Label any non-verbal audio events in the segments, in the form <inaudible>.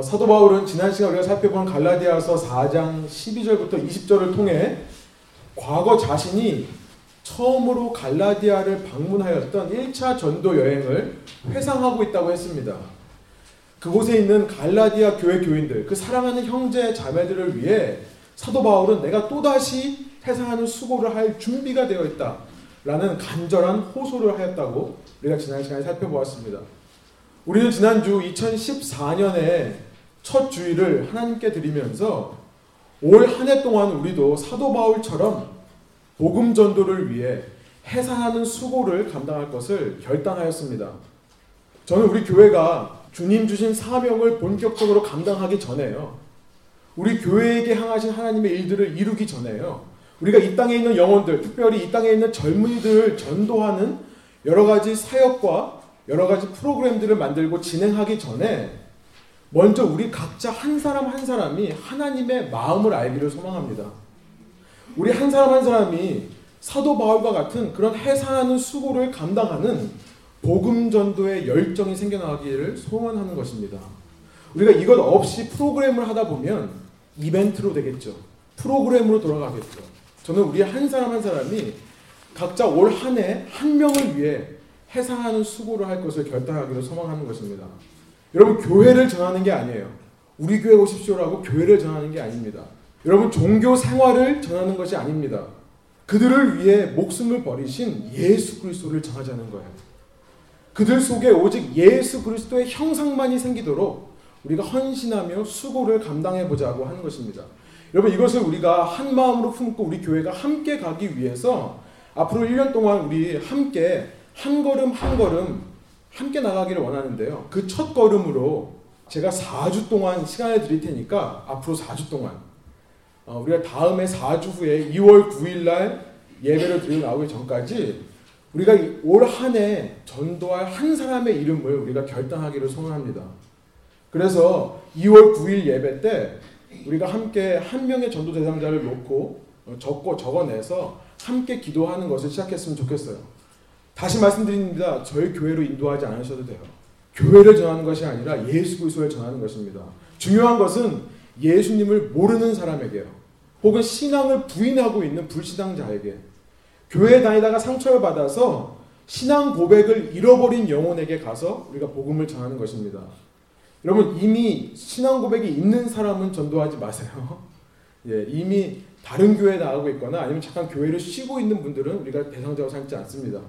어, 사도 바울은 지난 시간 우리가 살펴본 갈라디아서 4장 12절부터 20절을 통해 과거 자신이 처음으로 갈라디아를 방문하였던 1차 전도 여행을 회상하고 있다고 했습니다. 그곳에 있는 갈라디아 교회 교인들, 그 사랑하는 형제 자매들을 위해 사도 바울은 내가 또다시 회상하는 수고를 할 준비가 되어 있다. 라는 간절한 호소를 하였다고 우리가 지난 시간에 살펴보았습니다. 우리는 지난주 2014년에 첫 주일을 하나님께 드리면서 올 한 해 동안 우리도 사도 바울처럼 복음 전도를 위해 해산하는 수고를 감당할 것을 결단하였습니다. 저는 우리 교회가 주님 주신 사명을 본격적으로 감당하기 전에요. 우리 교회에게 향하신 하나님의 일들을 이루기 전에요. 우리가 이 땅에 있는 영혼들, 특별히 이 땅에 있는 젊은이들을 전도하는 여러 가지 사역과 여러 가지 프로그램들을 만들고 진행하기 전에 먼저 우리 각자 한 사람 한 사람이 하나님의 마음을 알기를 소망합니다. 우리 한 사람 한 사람이 사도 바울과 같은 그런 해산하는 수고를 감당하는 복음 전도의 열정이 생겨나기를 소원하는 것입니다. 우리가 이것 없이 프로그램을 하다 보면 이벤트로 되겠죠. 프로그램으로 돌아가겠죠. 저는 우리 한 사람 한 사람이 각자 올 한 해 한 명을 위해 해상하는 수고를 할 것을 결단하기로 소망하는 것입니다. 여러분 교회를 전하는 게 아니에요. 우리 교회 오십시오라고 교회를 전하는 게 아닙니다. 여러분 종교 생활을 전하는 것이 아닙니다. 그들을 위해 목숨을 버리신 예수 그리스도를 전하자는 거예요. 그들 속에 오직 예수 그리스도의 형상만이 생기도록 우리가 헌신하며 수고를 감당해 보자고 하는 것입니다. 여러분 이것을 우리가 한 마음으로 품고 우리 교회가 함께 가기 위해서 앞으로 1년 동안 우리 함께 한 걸음 한 걸음 함께 나가기를 원하는데요. 그 첫 걸음으로 제가 4주 동안 시간을 드릴 테니까 앞으로 4주 동안 어, 우리가 다음에 4주 후에 2월 9일 날 예배를 드리고 나오기 전까지 우리가 올 한 해 전도할 한 사람의 이름을 우리가 결단하기를 소원합니다. 그래서 2월 9일 예배 때 우리가 함께 한 명의 전도 대상자를 놓고 어, 적고 적어내서 함께 기도하는 것을 시작했으면 좋겠어요. 다시 말씀드립니다. 저희 교회로 인도하지 않으셔도 돼요. 교회를 전하는 것이 아니라 예수 그리스도를 전하는 것입니다. 중요한 것은 예수님을 모르는 사람에게요. 혹은 신앙을 부인하고 있는 불신앙자에게 교회 다니다가 상처를 받아서 신앙 고백을 잃어버린 영혼에게 가서 우리가 복음을 전하는 것입니다. 여러분 이미 신앙 고백이 있는 사람은 전도하지 마세요. <laughs> 예, 이미 다른 교회에 나가고 있거나 아니면 잠깐 교회를 쉬고 있는 분들은 우리가 대상자로 삼지 않습니다.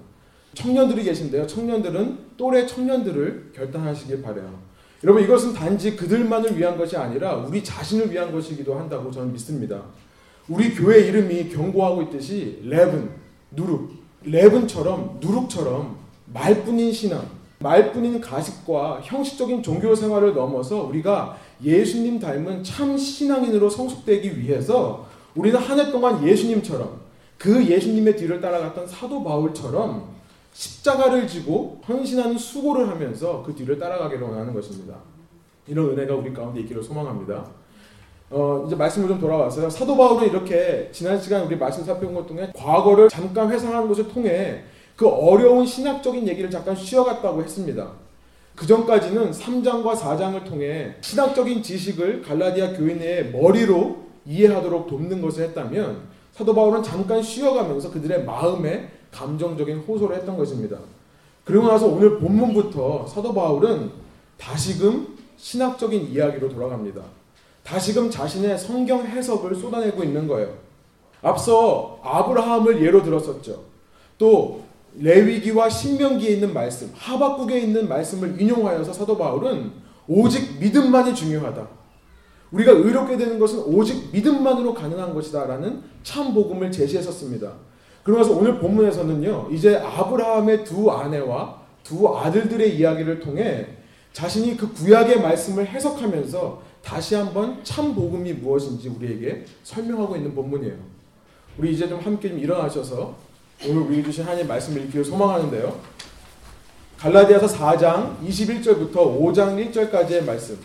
청년들이 계신데요. 청년들은 또래 청년들을 결단하시길 바래요. 여러분 이것은 단지 그들만을 위한 것이 아니라 우리 자신을 위한 것이기도 한다고 저는 믿습니다. 우리 교회 이름이 경고하고 있듯이 레븐, 누룩, 레븐처럼 누룩처럼 말뿐인 신앙, 말뿐인 가식과 형식적인 종교 생활을 넘어서 우리가 예수님 닮은 참 신앙인으로 성숙되기 위해서 우리는 한 해 동안 예수님처럼 그 예수님의 뒤를 따라갔던 사도 바울처럼 십자가를 지고 헌신하는 수고를 하면서 그 뒤를 따라가기를 원하는 것입니다. 이런 은혜가 우리 가운데 있기를 소망합니다. 어, 이제 말씀을 좀 돌아왔어요. 사도 바울은 이렇게 지난 시간 우리 말씀 살펴본 것 중에 과거를 잠깐 회상하는 것을 통해 그 어려운 신학적인 얘기를 잠깐 쉬어갔다고 했습니다. 그 전까지는 3장과 4장을 통해 신학적인 지식을 갈라디아 교인의 머리로 이해하도록 돕는 것을 했다면 사도 바울은 잠깐 쉬어가면서 그들의 마음에 감정적인 호소를 했던 것입니다. 그리고 나서 오늘 본문부터 사도 바울은 다시금 신학적인 이야기로 돌아갑니다. 다시금 자신의 성경 해석을 쏟아내고 있는 거예요. 앞서 아브라함을 예로 들었었죠. 또 레위기와 신명기에 있는 말씀, 하박국에 있는 말씀을 인용하여서 사도 바울은 오직 믿음만이 중요하다. 우리가 의롭게 되는 것은 오직 믿음만으로 가능한 것이다라는 참 복음을 제시했었습니다. 그러면서 오늘 본문에서는요, 이제 아브라함의 두 아내와 두 아들들의 이야기를 통해 자신이 그 구약의 말씀을 해석하면서 다시 한번 참 복음이 무엇인지 우리에게 설명하고 있는 본문이에요. 우리 이제 좀 함께 좀 일어나셔서 오늘 우리 주신 하나님 말씀을 읽기를 소망하는데요. 갈라디아서 4장 21절부터 5장 1절까지의 말씀.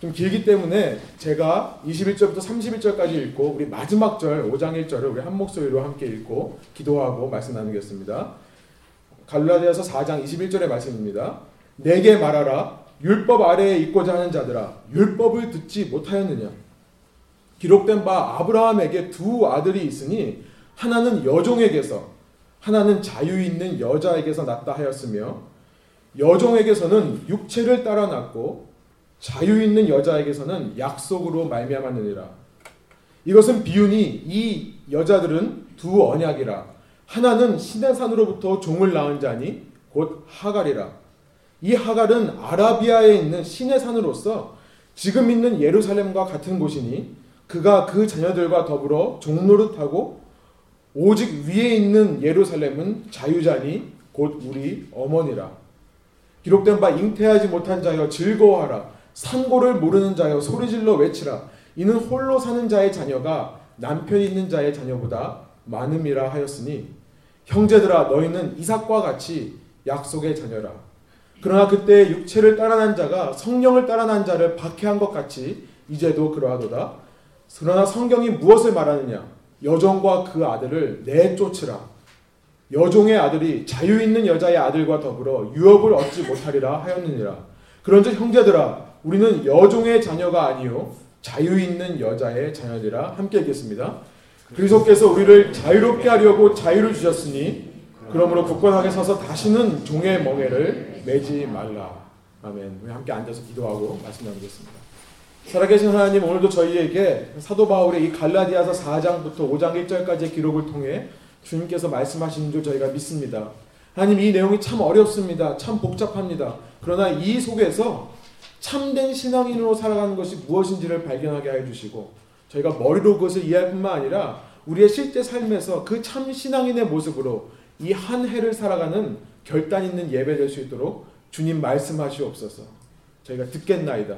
좀 길기 때문에 제가 21절부터 31절까지 읽고 우리 마지막 절 5장 1절을 우리 한 목소리로 함께 읽고 기도하고 말씀 나누겠습니다. 갈라디아서 4장 21절의 말씀입니다. 내게 말하라 율법 아래에 있고자 하는 자들아 율법을 듣지 못하였느냐 기록된 바 아브라함에게 두 아들이 있으니 하나는 여종에게서 하나는 자유 있는 여자에게서 났다 하였으며 여종에게서는 육체를 따라 났고 자유 있는 여자에게서는 약속으로 말미암았느니라 이것은 비유니 이 여자들은 두 언약이라 하나는 신의 산으로부터 종을 낳은 자니 곧 하갈이라 이 하갈은 아라비아에 있는 신의 산으로서 지금 있는 예루살렘과 같은 곳이니 그가 그 자녀들과 더불어 종노릇하고 오직 위에 있는 예루살렘은 자유자니 곧 우리 어머니라. 기록된 바 잉태하지 못한 자여 즐거워하라. 산고를 모르는 자여 소리질러 외치라. 이는 홀로 사는 자의 자녀가 남편 있는 자의 자녀보다 많음이라 하였으니 형제들아 너희는 이삭과 같이 약속의 자녀라. 그러나 그때 육체를 따라난 자가 성령을 따라난 자를 박해한 것 같이 이제도 그러하도다. 그러나 성경이 무엇을 말하느냐? 여종과 그 아들을 내쫓으라. 여종의 아들이 자유 있는 여자의 아들과 더불어 유업을 얻지 못하리라 하였느니라. 그런즉 형제들아, 우리는 여종의 자녀가 아니요 자유 있는 여자의 자녀들아. 함께 읽겠습니다. 그리스도께서 우리를 자유롭게 하려고 자유를 주셨으니 그러므로 굳건하게 서서 다시는 종의 멍에를 매지 말라. 아멘. 우리 함께 앉아서 기도하고 말씀 나누겠습니다. 살아계신 하나님 오늘도 저희에게 사도 바울의 이 갈라디아서 4장부터 5장 1절까지의 기록을 통해 주님께서 말씀하시는 줄 저희가 믿습니다. 하나님 이 내용이 참 어렵습니다. 참 복잡합니다. 그러나 이 속에서 참된 신앙인으로 살아가는 것이 무엇인지를 발견하게 해 주시고 저희가 머리로 그것을 이해할 뿐만 아니라 우리의 실제 삶에서 그 참 신앙인의 모습으로 이 한 해를 살아가는 결단 있는 예배 될 수 있도록 주님 말씀하시옵소서. 저희가 듣겠나이다.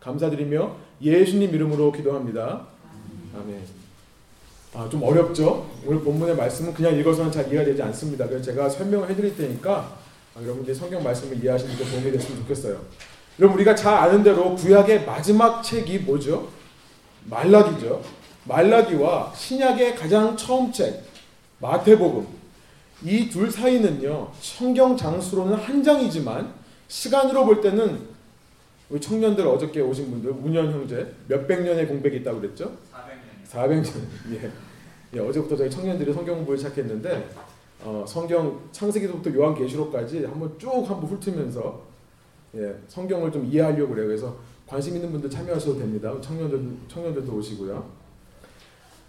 감사드리며 예수님 이름으로 기도합니다. 아멘. 아, 좀 어렵죠? 오늘 본문의 말씀은 그냥 읽어서는 잘 이해가 되지 않습니다. 그래서 제가 설명을 해드릴 테니까 아, 여러분들이 성경 말씀을 이해하시는 데 도움이 됐으면 좋겠어요. 여러분 우리가 잘 아는 대로 구약의 마지막 책이 뭐죠? 말라기죠. 말라기와 신약의 가장 처음 책 마태복음 이 둘 사이는요 성경 장수로는 한 장이지만 시간으로 볼 때는 우리 청년들 어저께 오신 분들 문현 형제 몇백 년의 공백이 있다고 그랬죠? 400년. 400년. 예. 예, 어제부터 저희 청년들이 성경 공부를 시작했는데 어, 성경 창세기부터 요한계시록까지 한번 쭉 한번 훑으면서 예, 성경을 좀 이해하려고 그래요. 그래서 관심 있는 분들 참여하셔도 됩니다. 청년들 청년들도 오시고요.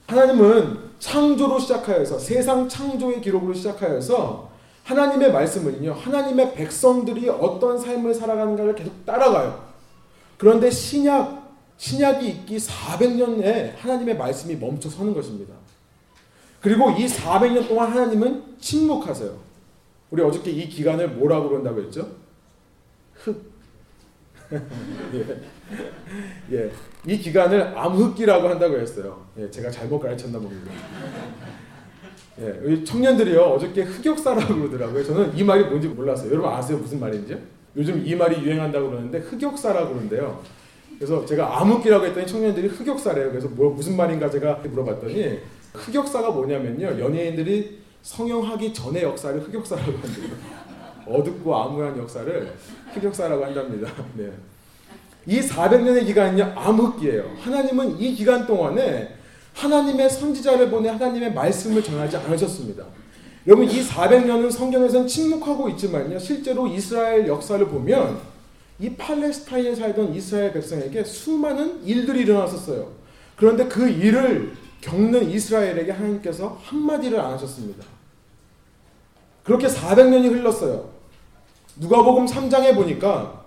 하나님은 창조로 시작하여서 세상 창조의 기록으로 시작하여서 하나님의 말씀은요. 하나님의 백성들이 어떤 삶을 살아가는가를 계속 따라가요. 그런데 신약 신약이 있기 400년에 하나님의 말씀이 멈춰 서는 것입니다. 그리고 이 400년 동안 하나님은 침묵하세요. 우리 어저께 이 기간을 뭐라고 그런다고 했죠? 흑. 예. 예. 이 기간을 암흑기라고 한다고 했어요. 예, 제가 잘못 가르쳤나 봅니다. 예, 청년들이요 어저께 흑역사라고 그러더라고요. 저는 이 말이 뭔지 몰랐어요. 여러분 아세요 무슨 말인지? 요즘 이 말이 유행한다고 그러는데 흑역사라고 그러는데요. 그래서 제가 암흑기라고 했더니 청년들이 흑역사래요. 그래서 뭐 무슨 말인가 제가 물어봤더니 흑역사가 뭐냐면요. 연예인들이 성형하기 전의 역사를 흑역사라고 한대요. 어둡고 암울한 역사를 흑역사라고 한답니다. <laughs> 네. 이 400년의 기간은요. 암흑기예요. 하나님은 이 기간 동안에 하나님의 선지자를 보내 하나님의 말씀을 전하지 않으셨습니다. 여러분 이 400년은 성경에서는 침묵하고 있지만요. 실제로 이스라엘 역사를 보면 이 팔레스타인에 살던 이스라엘 백성에게 수많은 일들이 일어났었어요. 그런데 그 일을 겪는 이스라엘에게 하나님께서 한마디를 안 하셨습니다. 그렇게 400년이 흘렀어요. 누가복음 3장에 보니까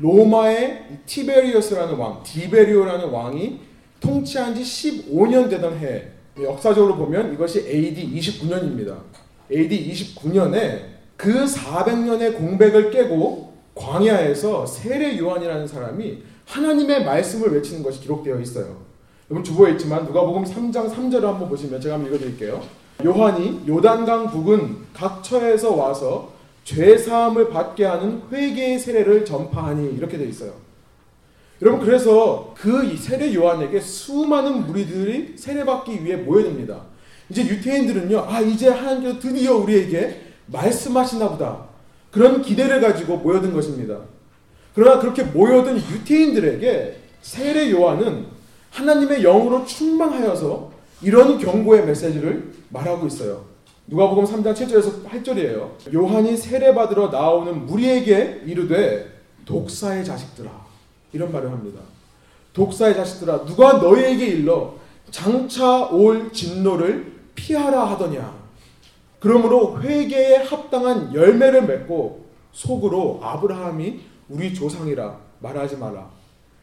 로마의 티베리어스라는 왕, 디베리오라는 왕이 통치한 지 15년 되던 해 역사적으로 보면 이것이 AD 29년입니다. AD 29년에 그 400년의 공백을 깨고 광야에서 세례 요한이라는 사람이 하나님의 말씀을 외치는 것이 기록되어 있어요. 여러분 주보에 있지만 누가복음 3장 3절을 한번 보시면 제가 한번 읽어드릴게요. 요한이 요단강 북은 각 처에서 와서 죄 사함을 받게 하는 회개의 세례를 전파하니 이렇게 되어 있어요. 여러분 그래서 그 세례 요한에게 수많은 무리들이 세례받기 위해 모여듭니다. 이제 유태인들은요, 아, 이제 하나님께서 드디어 우리에게 말씀하시나 보다. 그런 기대를 가지고 모여든 것입니다. 그러나 그렇게 모여든 유태인들에게 세례 요한은 하나님의 영으로 충만하여서 이런 경고의 메시지를 말하고 있어요. 누가복음 3장 7절에서 8절이에요. 요한이 세례 받으러 나오는 무리에게 이르되 독사의 자식들아 이런 말을 합니다. 독사의 자식들아 누가 너희에게 일러 장차 올 진노를 피하라 하더냐. 그러므로 회개에 합당한 열매를 맺고 속으로 아브라함이 우리 조상이라 말하지 마라.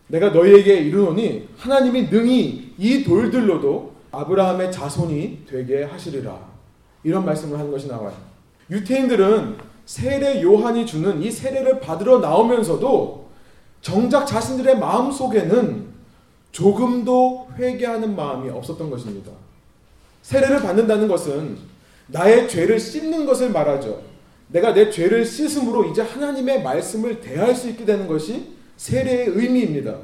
내가 너희에게 이르노니 하나님이 능히 이 돌들로도 아브라함의 자손이 되게 하시리라. 이런 말씀을 하는 것이 나와요. 유태인들은 세례 요한이 주는 이 세례를 받으러 나오면서도 정작 자신들의 마음 속에는 조금도 회개하는 마음이 없었던 것입니다. 세례를 받는다는 것은 나의 죄를 씻는 것을 말하죠. 내가 내 죄를 씻음으로 이제 하나님의 말씀을 대할 수 있게 되는 것이 세례의 의미입니다.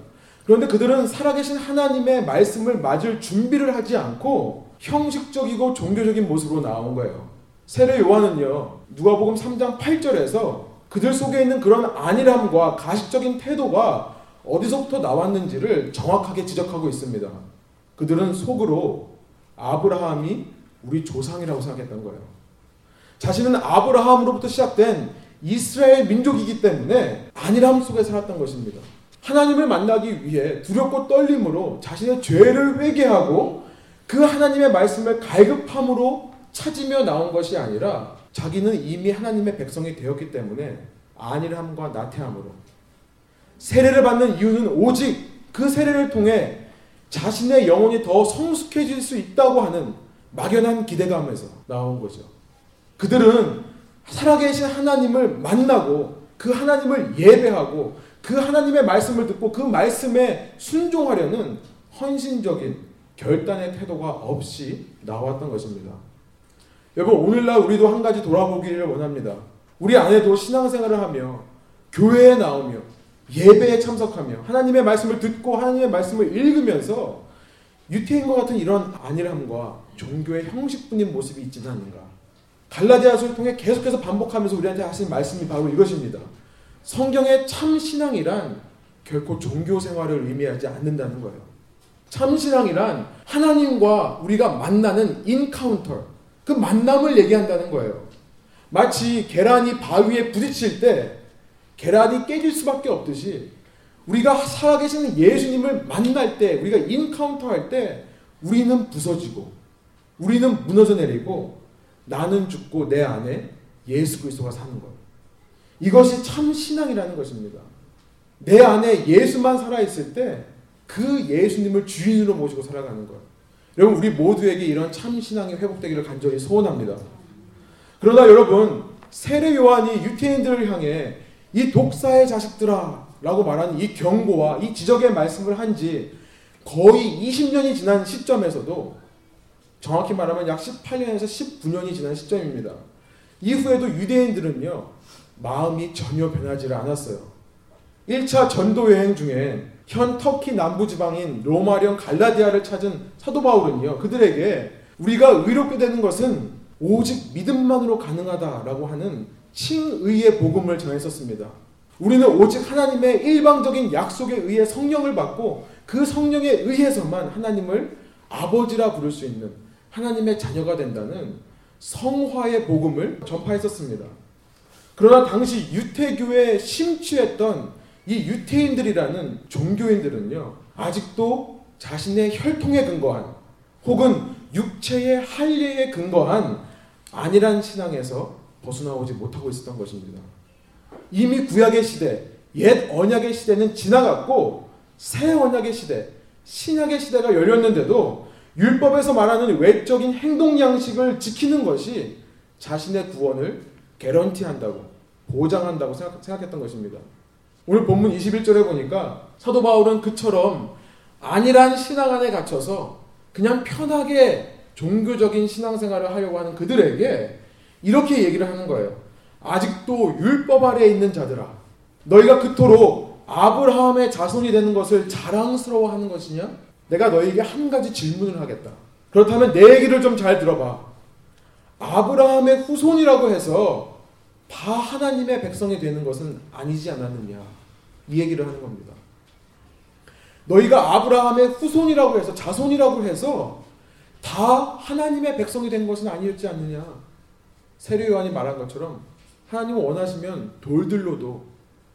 그런데 그들은 살아계신 하나님의 말씀을 맞을 준비를 하지 않고 형식적이고 종교적인 모습으로 나온 거예요. 세례 요한은요, 누가복음 3장 8절에서 그들 속에 있는 그런 안일함과 가식적인 태도가 어디서부터 나왔는지를 정확하게 지적하고 있습니다. 그들은 속으로 아브라함이 우리 조상이라고 생각했던 거예요. 자신은 아브라함으로부터 시작된 이스라엘 민족이기 때문에 안일함 속에 살았던 것입니다. 하나님을 만나기 위해 두렵고 떨림으로 자신의 죄를 회개하고 그 하나님의 말씀을 갈급함으로 찾으며 나온 것이 아니라 자기는 이미 하나님의 백성이 되었기 때문에 안일함과 나태함으로 세례를 받는 이유는 오직 그 세례를 통해 자신의 영혼이 더 성숙해질 수 있다고 하는 막연한 기대감에서 나온 거죠. 그들은 살아계신 하나님을 만나고 그 하나님을 예배하고 그 하나님의 말씀을 듣고 그 말씀에 순종하려는 헌신적인 결단의 태도가 없이 나왔던 것입니다. 여러분, 오늘날 우리도 한 가지 돌아보기를 원합니다. 우리 안에도 신앙생활을 하며 교회에 나오며 예배에 참석하며 하나님의 말씀을 듣고 하나님의 말씀을 읽으면서 유태인과 같은 이런 안일함과 종교의 형식뿐인 모습이 있지는 않는가. 갈라디아서를 통해 계속해서 반복하면서 우리한테 하신 말씀이 바로 이것입니다. 성경의 참 신앙이란 결코 종교 생활을 의미하지 않는다는 거예요. 참 신앙이란 하나님과 우리가 만나는 인카운터, 그 만남을 얘기한다는 거예요. 마치 계란이 바위에 부딪힐 때 계란이 깨질 수밖에 없듯이 우리가 살아계시는 예수님을 만날 때, 우리가 인카운터 할 때 우리는 부서지고 우리는 무너져 내리고 나는 죽고 내 안에 예수 그리스도가 사는 거예요. 이것이 참 신앙이라는 것입니다. 내 안에 예수만 살아있을 때 그 예수님을 주인으로 모시고 살아가는 것. 여러분, 우리 모두에게 이런 참 신앙이 회복되기를 간절히 소원합니다. 그러나 여러분, 세례 요한이 유태인들을 향해 이 독사의 자식들아 라고 말하는 이 경고와 이 지적의 말씀을 한 지 거의 20년이 지난 시점에서도 정확히 말하면 약 18년에서 19년이 지난 시점입니다. 이후에도 유대인들은요, 마음이 전혀 변하지를 않았어요. 1차 전도 여행 중에 현 터키 남부 지방인 로마령 갈라디아를 찾은 사도 바울은요. 그들에게 우리가 의롭게 되는 것은 오직 믿음만으로 가능하다라고 하는 칭의의 복음을 전했었습니다. 우리는 오직 하나님의 일방적인 약속에 의해 성령을 받고 그 성령에 의해서만 하나님을 아버지라 부를 수 있는 하나님의 자녀가 된다는 성화의 복음을 전파했었습니다. 그러나 당시 유태교에 심취했던 이 유태인들이라는 종교인들은요, 아직도 자신의 혈통에 근거한 혹은 육체의 할례에 근거한 아니란 신앙에서 벗어나오지 못하고 있었던 것입니다. 이미 구약의 시대, 옛 언약의 시대는 지나갔고 새 언약의 시대, 신약의 시대가 열렸는데도 율법에서 말하는 외적인 행동 양식을 지키는 것이 자신의 구원을 개런티한다고 보장한다고 생각, 생각했던 것입니다. 오늘 본문 21절에 보니까 사도 바울은 그처럼 안일한 신앙 안에 갇혀서 그냥 편하게 종교적인 신앙생활을 하려고 하는 그들에게 이렇게 얘기를 하는 거예요. 아직도 율법 아래에 있는 자들아, 너희가 그토록 아브라함의 자손이 되는 것을 자랑스러워하는 것이냐? 내가 너에게 한 가지 질문을 하겠다. 그렇다면 내 얘기를 좀 잘 들어봐. 아브라함의 후손이라고 해서 다 하나님의 백성이 되는 것은 아니지 않았느냐. 이 얘기를 하는 겁니다. 너희가 아브라함의 후손이라고 해서 자손이라고 해서 다 하나님의 백성이 된 것은 아니었지 않느냐. 세례 요한이 말한 것처럼 하나님은 원하시면 돌들로도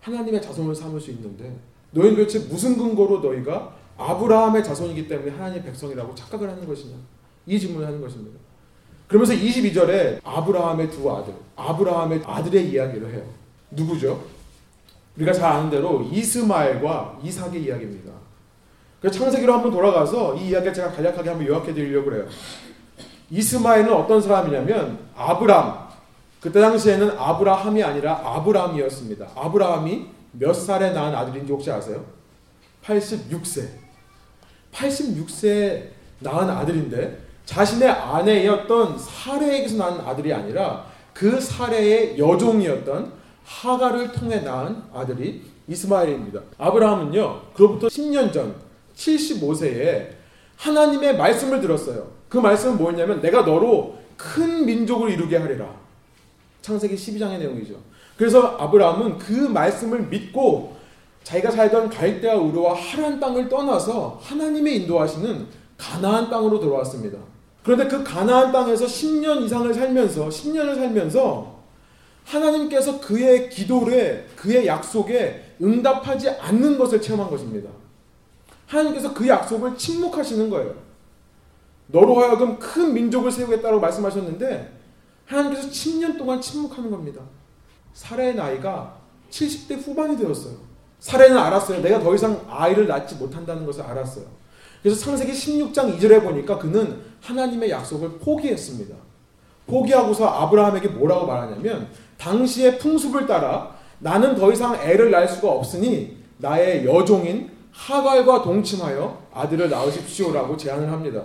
하나님의 자손을 삼을 수 있는데 너희는 도대체 무슨 근거로 너희가 아브라함의 자손이기 때문에 하나님의 백성이라고 착각을 하는 것이냐. 이 질문을 하는 것입니다. 그러면서 22절에 아브라함의 두 아들, 아브라함의 아들의 이야기를 해요. 누구죠? 우리가 잘 아는 대로 이스마엘과 이삭의 이야기입니다. 그래서 창세기로 한번 돌아가서 이 이야기를 제가 간략하게 한번 요약해 드리려고 그래요. 이스마엘은 어떤 사람이냐면 아브람. 그때 당시에는 아브라함이 아니라 아브람이었습니다. 아브라함이 몇 살에 낳은 아들인지 혹시 아세요? 86세. 86세에 낳은 아들인데 자신의 아내였던 사례에게서 낳은 아들이 아니라 그 사례의 여종이었던 하가를 통해 낳은 아들이 이스마엘입니다. 아브라함은요, 그로부터 10년 전 75세에 하나님의 말씀을 들었어요. 그 말씀은 뭐였냐면 내가 너로 큰 민족을 이루게 하리라. 창세기 12장의 내용이죠. 그래서 아브라함은 그 말씀을 믿고 자기가 살던 갈대아 우르와 하란 땅을 떠나서 하나님의 인도하시는 가나안 땅으로 들어왔습니다. 그런데 그 가나안 땅에서 10년 이상을 살면서 10년을 살면서 하나님께서 그의 기도에 그의 약속에 응답하지 않는 것을 체험한 것입니다. 하나님께서 그 약속을 침묵하시는 거예요. 너로 하여금 큰 민족을 세우겠다고 말씀하셨는데 하나님께서 10년 동안 침묵하는 겁니다. 사례의 나이가 70대 후반이 되었어요. 사례는 알았어요. 내가 더 이상 아이를 낳지 못한다는 것을 알았어요. 그래서 창세기 16장 2절에 보니까 그는 하나님의 약속을 포기했습니다. 포기하고서 아브라함에게 뭐라고 말하냐면 당시의 풍습을 따라 나는 더 이상 애를 낳을 수가 없으니 나의 여종인 하갈과 동침하여 아들을 낳으십시오라고 제안을 합니다.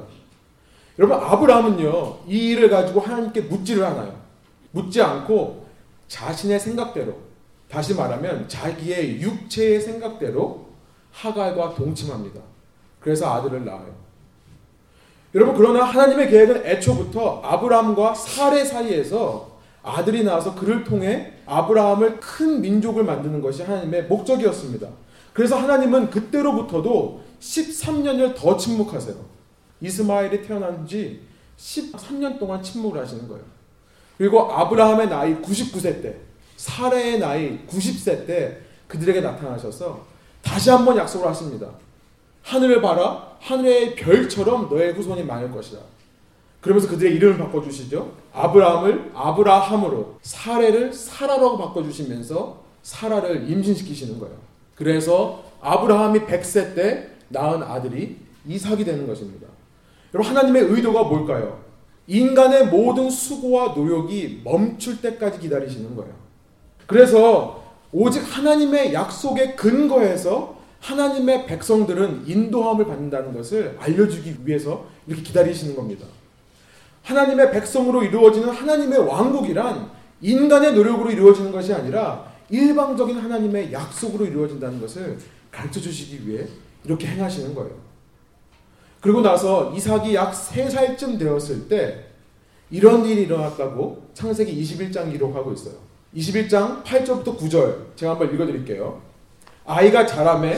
여러분 아브라함은요 이 일을 가지고 하나님께 묻지를 않아요. 묻지 않고 자신의 생각대로 다시 말하면 자기의 육체의 생각대로 하갈과 동침합니다. 그래서 아들을 낳아요. 여러분 그러나 하나님의 계획은 애초부터 아브라함과 사례 사이에서 아들이 나와서 그를 통해 아브라함을 큰 민족을 만드는 것이 하나님의 목적이었습니다. 그래서 하나님은 그때로부터도 13년을 더 침묵하세요. 이스마엘이 태어난 지 13년 동안 침묵을 하시는 거예요. 그리고 아브라함의 나이 99세 때, 사례의 나이 90세 때 그들에게 나타나셔서 다시 한번 약속을 하십니다. 하늘을 봐라. 하늘의 별처럼 너의 후손이 많을 것이다. 그러면서 그들의 이름을 바꿔주시죠. 아브라함을 아브라함으로 사례를 사라라고 바꿔주시면서 사라를 임신시키시는 거예요. 그래서 아브라함이 100세 때 낳은 아들이 이삭이 되는 것입니다. 여러분 하나님의 의도가 뭘까요? 인간의 모든 수고와 노력이 멈출 때까지 기다리시는 거예요. 그래서 오직 하나님의 약속에 근거해서 하나님의 백성들은 인도함을 받는다는 것을 알려주기 위해서 이렇게 기다리시는 겁니다. 하나님의 백성으로 이루어지는 하나님의 왕국이란 인간의 노력으로 이루어지는 것이 아니라 일방적인 하나님의 약속으로 이루어진다는 것을 가르쳐 주시기 위해 이렇게 행하시는 거예요. 그리고 나서 이삭이 약 3살쯤 되었을 때 이런 일이 일어났다고 창세기 21장 기록하고 있어요. 21장 8절부터 9절 제가 한번 읽어드릴게요. 아이가 자라매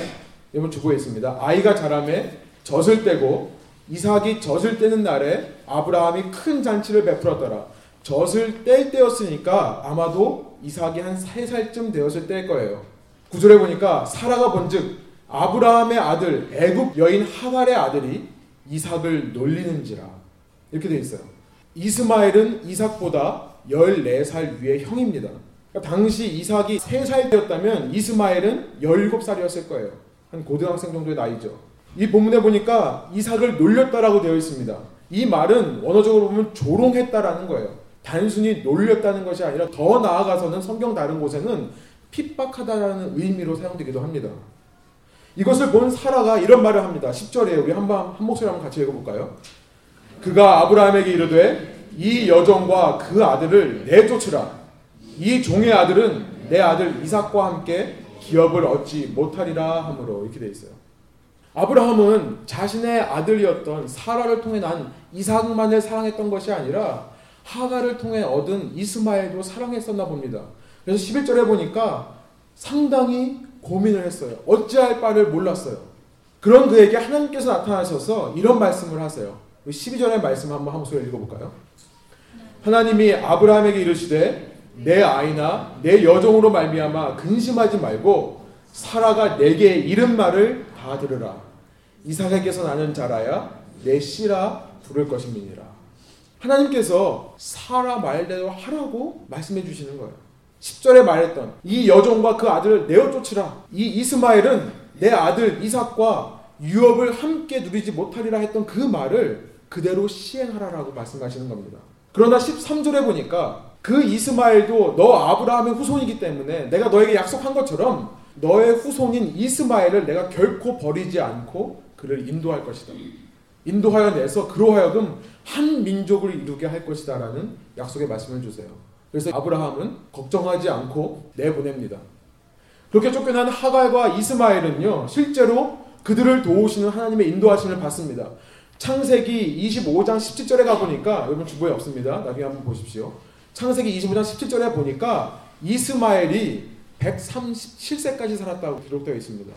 여러분 주보에 있습니다. 아이가 자라매 젖을 떼고 이삭이 젖을 떼는 날에 아브라함이 큰 잔치를 베풀었더라. 젖을 뗄 때였으니까 아마도 이삭이 한 3살쯤 되었을 때일 거예요. 구절에 보니까 사라가 본즉 아브라함의 아들 애굽 여인 하갈의 아들이 이삭을 놀리는지라 이렇게 되어 있어요. 이스마엘은 이삭보다 14살 위의 형입니다. 그러니까 당시 이삭이 3살 되었다면 이스마엘은 17살이었을 거예요. 한 고등학생 정도의 나이죠. 이 본문에 보니까 이삭을 놀렸다라고 되어 있습니다. 이 말은 원어적으로 보면 조롱했다라는 거예요. 단순히 놀렸다는 것이 아니라 더 나아가서는 성경 다른 곳에는 핍박하다라는 의미로 사용되기도 합니다. 이것을 본 사라가 이런 말을 합니다. 10절에 우리 한번 한 목소리 한번 같이 읽어볼까요? 그가 아브라함에게 이르되 이 여종과 그 아들을 내쫓으라. 이 종의 아들은 내 아들 이삭과 함께 기업을 얻지 못하리라 하므로 이렇게 돼 있어요. 아브라함은 자신의 아들이었던 사라를 통해 난 이삭만을 사랑했던 것이 아니라 하가를 통해 얻은 이스마엘도 사랑했었나 봅니다. 그래서 11절에 보니까 상당히 고민을 했어요. 어찌할 바를 몰랐어요. 그런 그에게 하나님께서 나타나셔서 이런 말씀을 하세요. 12절의 말씀 한번 한 소리 읽어볼까요? 하나님이 아브라함에게 이르시되 내 아이나 내 여종으로 말미암아 근심하지 말고 사라가 내게 이른 말을 다 들으라. 이삭에게서 나는 자라야 내 씨라 부를 것임이니라. 하나님께서 사라 말대로 하라고 말씀해 주시는 거예요. 10절에 말했던 이 여종과 그 아들을 내어 쫓으라. 이 이스마엘은 내 아들 이삭과 유업을 함께 누리지 못하리라 했던 그 말을 그대로 시행하라라고 말씀하시는 겁니다. 그러나 13절에 보니까 그 이스마엘도 너 아브라함의 후손이기 때문에 내가 너에게 약속한 것처럼 너의 후손인 이스마엘을 내가 결코 버리지 않고 그를 인도할 것이다. 인도하여 내서 그로 하여금 한 민족을 이루게 할 것이다라는 약속의 말씀을 주세요. 그래서 아브라함은 걱정하지 않고 내보냅니다. 그렇게 쫓겨난 하갈과 이스마엘은요, 실제로 그들을 도우시는 하나님의 인도하심을 받습니다. 창세기 25장 17절에 가보니까, 여러분 주보에 없습니다. 나중에 한번 보십시오. 창세기 25장 17절에 보니까 이스마엘이 137세까지 살았다고 기록되어 있습니다.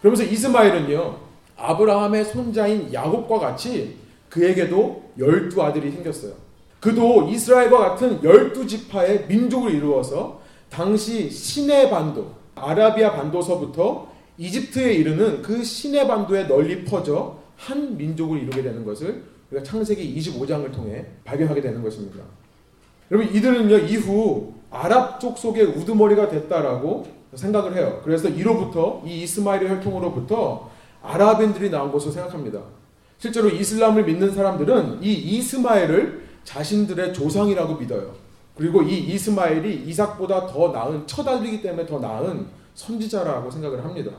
그러면서 이스마엘은요, 아브라함의 손자인 야곱과 같이 그에게도 열두 아들이 생겼어요. 그도 이스라엘과 같은 열두 지파의 민족을 이루어서 당시 시내 반도, 아라비아 반도서부터 이집트에 이르는 그 시내 반도에 널리 퍼져 한 민족을 이루게 되는 것을 우리가 창세기 25장을 통해 발견하게 되는 것입니다. 여러분 이들은요 이후 아랍 족 속의 우두머리가 됐다라고 생각을 해요. 그래서 이로부터 이 이스마엘의 혈통으로부터 아랍인들이 나온 것으로 생각합니다. 실제로 이슬람을 믿는 사람들은 이 이스마엘을 자신들의 조상이라고 믿어요. 그리고 이 이스마엘이 이삭보다 더 나은 첫 아들이기 때문에 더 나은 선지자라고 생각을 합니다.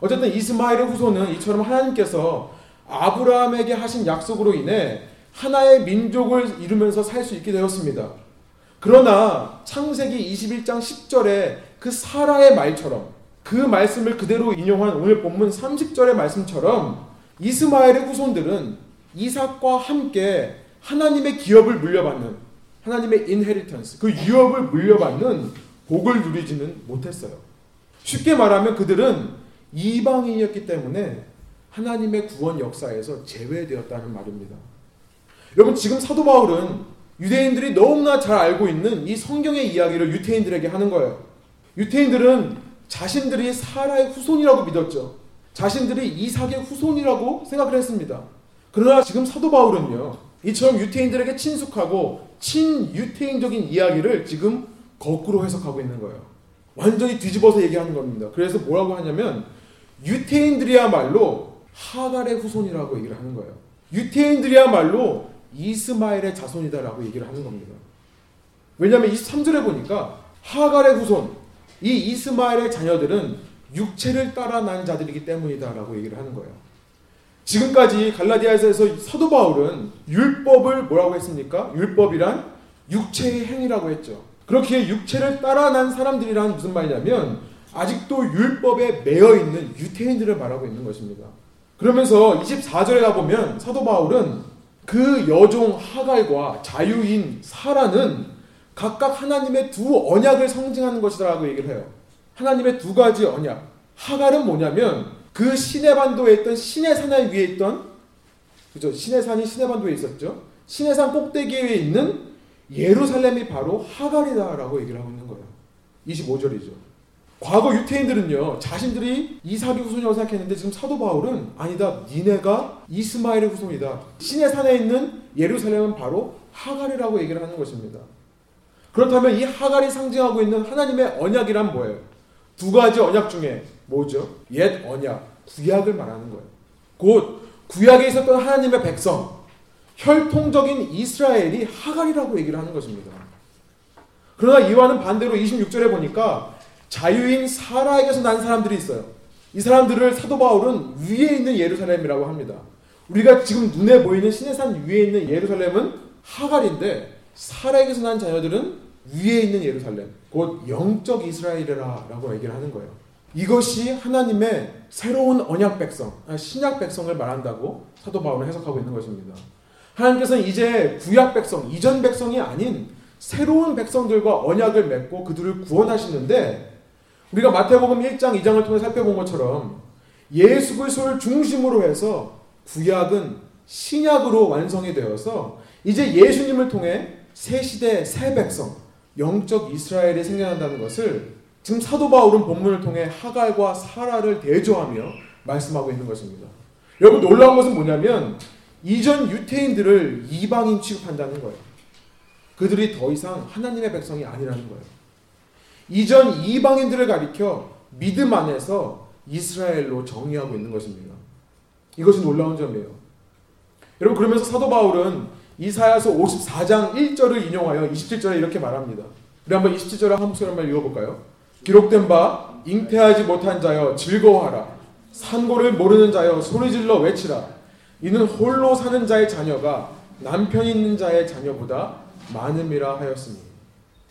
어쨌든 이스마엘의 후손은 이처럼 하나님께서 아브라함에게 하신 약속으로 인해 하나의 민족을 이루면서 살 수 있게 되었습니다. 그러나 창세기 21장 10절에 그 사라의 말처럼 그 말씀을 그대로 인용한 오늘 본문 30절의 말씀처럼 이스마엘의 후손들은 이삭과 함께 하나님의 기업을 물려받는 하나님의 인헤리턴스 그 유업을 물려받는 복을 누리지는 못했어요. 쉽게 말하면 그들은 이방인이었기 때문에 하나님의 구원 역사에서 제외되었다는 말입니다. 여러분 지금 사도 바울은 유대인들이 너무나 잘 알고 있는 이 성경의 이야기를 유태인들에게 하는 거예요. 유태인들은 자신들이 사라의 후손이라고 믿었죠. 자신들이 이삭의 후손이라고 생각을 했습니다. 그러나 지금 사도 바울은요. 이처럼 유태인들에게 친숙하고 친유태인적인 이야기를 지금 거꾸로 해석하고 있는 거예요. 완전히 뒤집어서 얘기하는 겁니다. 그래서 뭐라고 하냐면 유태인들이야말로 하갈의 후손이라고 얘기를 하는 거예요. 유태인들이야말로 이스마엘의 자손이다라고 얘기를 하는 겁니다. 왜냐하면 23절에 보니까 하갈의 후손, 이 이스마엘의 자녀들은 육체를 따라 난 자들이기 때문이다라고 얘기를 하는 거예요. 지금까지 갈라디아에서 사도 바울은 율법을 뭐라고 했습니까? 율법이란 육체의 행위라고 했죠. 그렇게 육체를 따라 난 사람들이란 무슨 말이냐면 아직도 율법에 매여 있는 유태인들을 말하고 있는 것입니다. 그러면서 24절에 가보면 사도 바울은 그 여종 하갈과 자유인 사라는 각각 하나님의 두 언약을 상징하는 것이라고 얘기를 해요. 하나님의 두 가지 언약. 하갈은 뭐냐면 그 시내 반도에 있던 시내 산 위에 있던 그죠? 시내 산이 시내 반도에 있었죠. 시내 산 꼭대기에 있는 예루살렘이 바로 하갈이다라고 얘기를 하고 있는 거예요. 25절이죠. 과거 유태인들은요 자신들이 이삭의 후손이라고 생각했는데 지금 사도 바울은 아니다 니네가 이스마엘의 후손이다 신의 산에 있는 예루살렘은 바로 하갈이라고 얘기를 하는 것입니다 그렇다면 이 하갈이 상징하고 있는 하나님의 언약이란 뭐예요? 두 가지 언약 중에 뭐죠? 옛 언약, 구약을 말하는 거예요 곧 구약에 있었던 하나님의 백성 혈통적인 이스라엘이 하갈이라고 얘기를 하는 것입니다 그러나 이와는 반대로 26절에 보니까 자유인 사라에게서 난 사람들이 있어요. 이 사람들을 사도 바울은 위에 있는 예루살렘이라고 합니다. 우리가 지금 눈에 보이는 시내산 위에 있는 예루살렘은 하갈인데 사라에게서 난 자녀들은 위에 있는 예루살렘, 곧 영적 이스라엘이라고 얘기를 하는 거예요. 이것이 하나님의 새로운 언약 백성, 아, 신약 백성을 말한다고 사도 바울은 해석하고 있는 것입니다. 하나님께서는 이제 구약 백성, 이전 백성이 아닌 새로운 백성들과 언약을 맺고 그들을 구원하시는데 우리가 마태복음 1장, 2장을 통해 살펴본 것처럼 예수 그리스도를 중심으로 해서 구약은 신약으로 완성이 되어서 이제 예수님을 통해 새 시대 새 백성 영적 이스라엘이 생겨난다는 것을 지금 사도 바울은 본문을 통해 하갈과 사라를 대조하며 말씀하고 있는 것입니다. 여러분 놀라운 것은 뭐냐면 이전 유태인들을 이방인 취급한다는 거예요. 그들이 더 이상 하나님의 백성이 아니라는 거예요. 이전 이방인들을 가리켜 믿음 안에서 이스라엘로 정의하고 있는 것입니다. 이것이 놀라운 점이에요. 여러분 그러면서 사도 바울은 이사야서 54장 1절을 인용하여 27절에 이렇게 말합니다. 우리 한번 27절을 한 목소리 한번 읽어볼까요? 기록된 바 잉태하지 못한 자여 즐거워하라 산고를 모르는 자여 소리질러 외치라 이는 홀로 사는 자의 자녀가 남편 있는 자의 자녀보다 많음이라 하였으니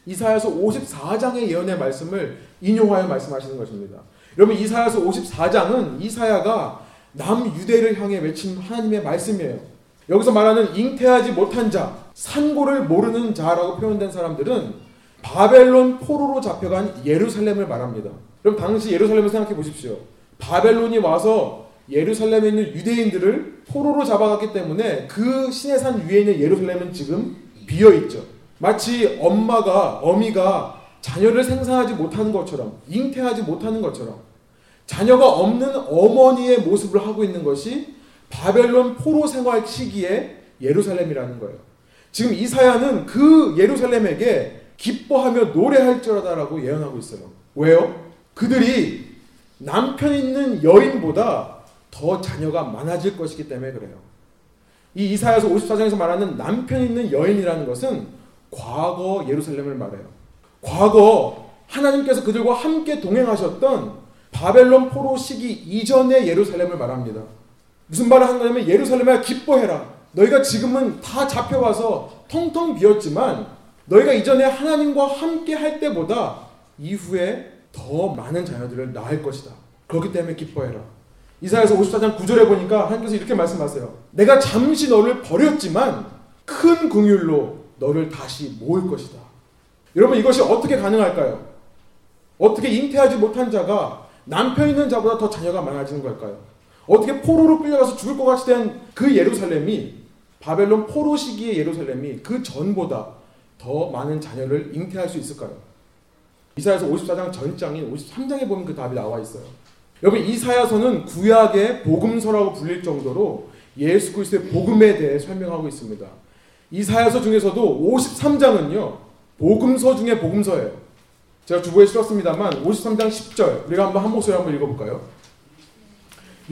이사야서 54장의 예언의 말씀을 인용하여 말씀하시는 것입니다. 여러분 이사야서 54장은 이사야가 남유대를 향해 외친 하나님의 말씀이에요. 여기서 말하는 잉태하지 못한 자, 산고를 모르는 자라고 표현된 사람들은 바벨론 포로로 잡혀간 예루살렘을 말합니다. 그럼 당시 예루살렘을 생각해 보십시오. 바벨론이 와서 예루살렘에 있는 유대인들을 포로로 잡아갔기 때문에 그 시내산 위에 있는 예루살렘은 지금 비어 있죠. 마치 엄마가 어미가 자녀를 생산하지 못하는 것처럼 잉태하지 못하는 것처럼 자녀가 없는 어머니의 모습을 하고 있는 것이 바벨론 포로 생활 시기에 예루살렘이라는 거예요. 지금 이사야는 그 예루살렘에게 기뻐하며 노래할지어다라고 예언하고 있어요. 왜요? 그들이 남편 있는 여인보다 더 자녀가 많아질 것이기 때문에 그래요. 이 이사야서 54장에서 말하는 남편 있는 여인이라는 것은 과거 예루살렘을 말해요. 과거 하나님께서 그들과 함께 동행하셨던 바벨론 포로 시기 이전의 예루살렘을 말합니다. 무슨 말을 하는 거냐면 예루살렘아 기뻐해라. 너희가 지금은 다 잡혀와서 텅텅 비었지만 너희가 이전에 하나님과 함께 할 때보다 이후에 더 많은 자녀들을 낳을 것이다. 그렇기 때문에 기뻐해라. 이사야서 54장 9절에 보니까 하나님께서 이렇게 말씀하세요. 내가 잠시 너를 버렸지만 큰 긍휼로 너를 다시 모을 것이다. 여러분 이것이 어떻게 가능할까요? 어떻게 잉태하지 못한 자가 남편 있는 자보다 더 자녀가 많아지는 걸까요? 어떻게 포로로 끌려가서 죽을 것 같이 된 그 예루살렘이 바벨론 포로 시기의 예루살렘이 그 전보다 더 많은 자녀를 잉태할 수 있을까요? 이사야서 54장 전장인 53장에 보면 그 답이 나와 있어요. 여러분 이사야서는 구약의 복음서라고 불릴 정도로 예수 그리스도의 복음에 대해 설명하고 있습니다. 이사야서 중에서도 53장은요. 복음서 중에 복음서예요. 제가 주보에 실었습니다만 53장 10절 우리가 한번 한 목소리 한번 읽어볼까요?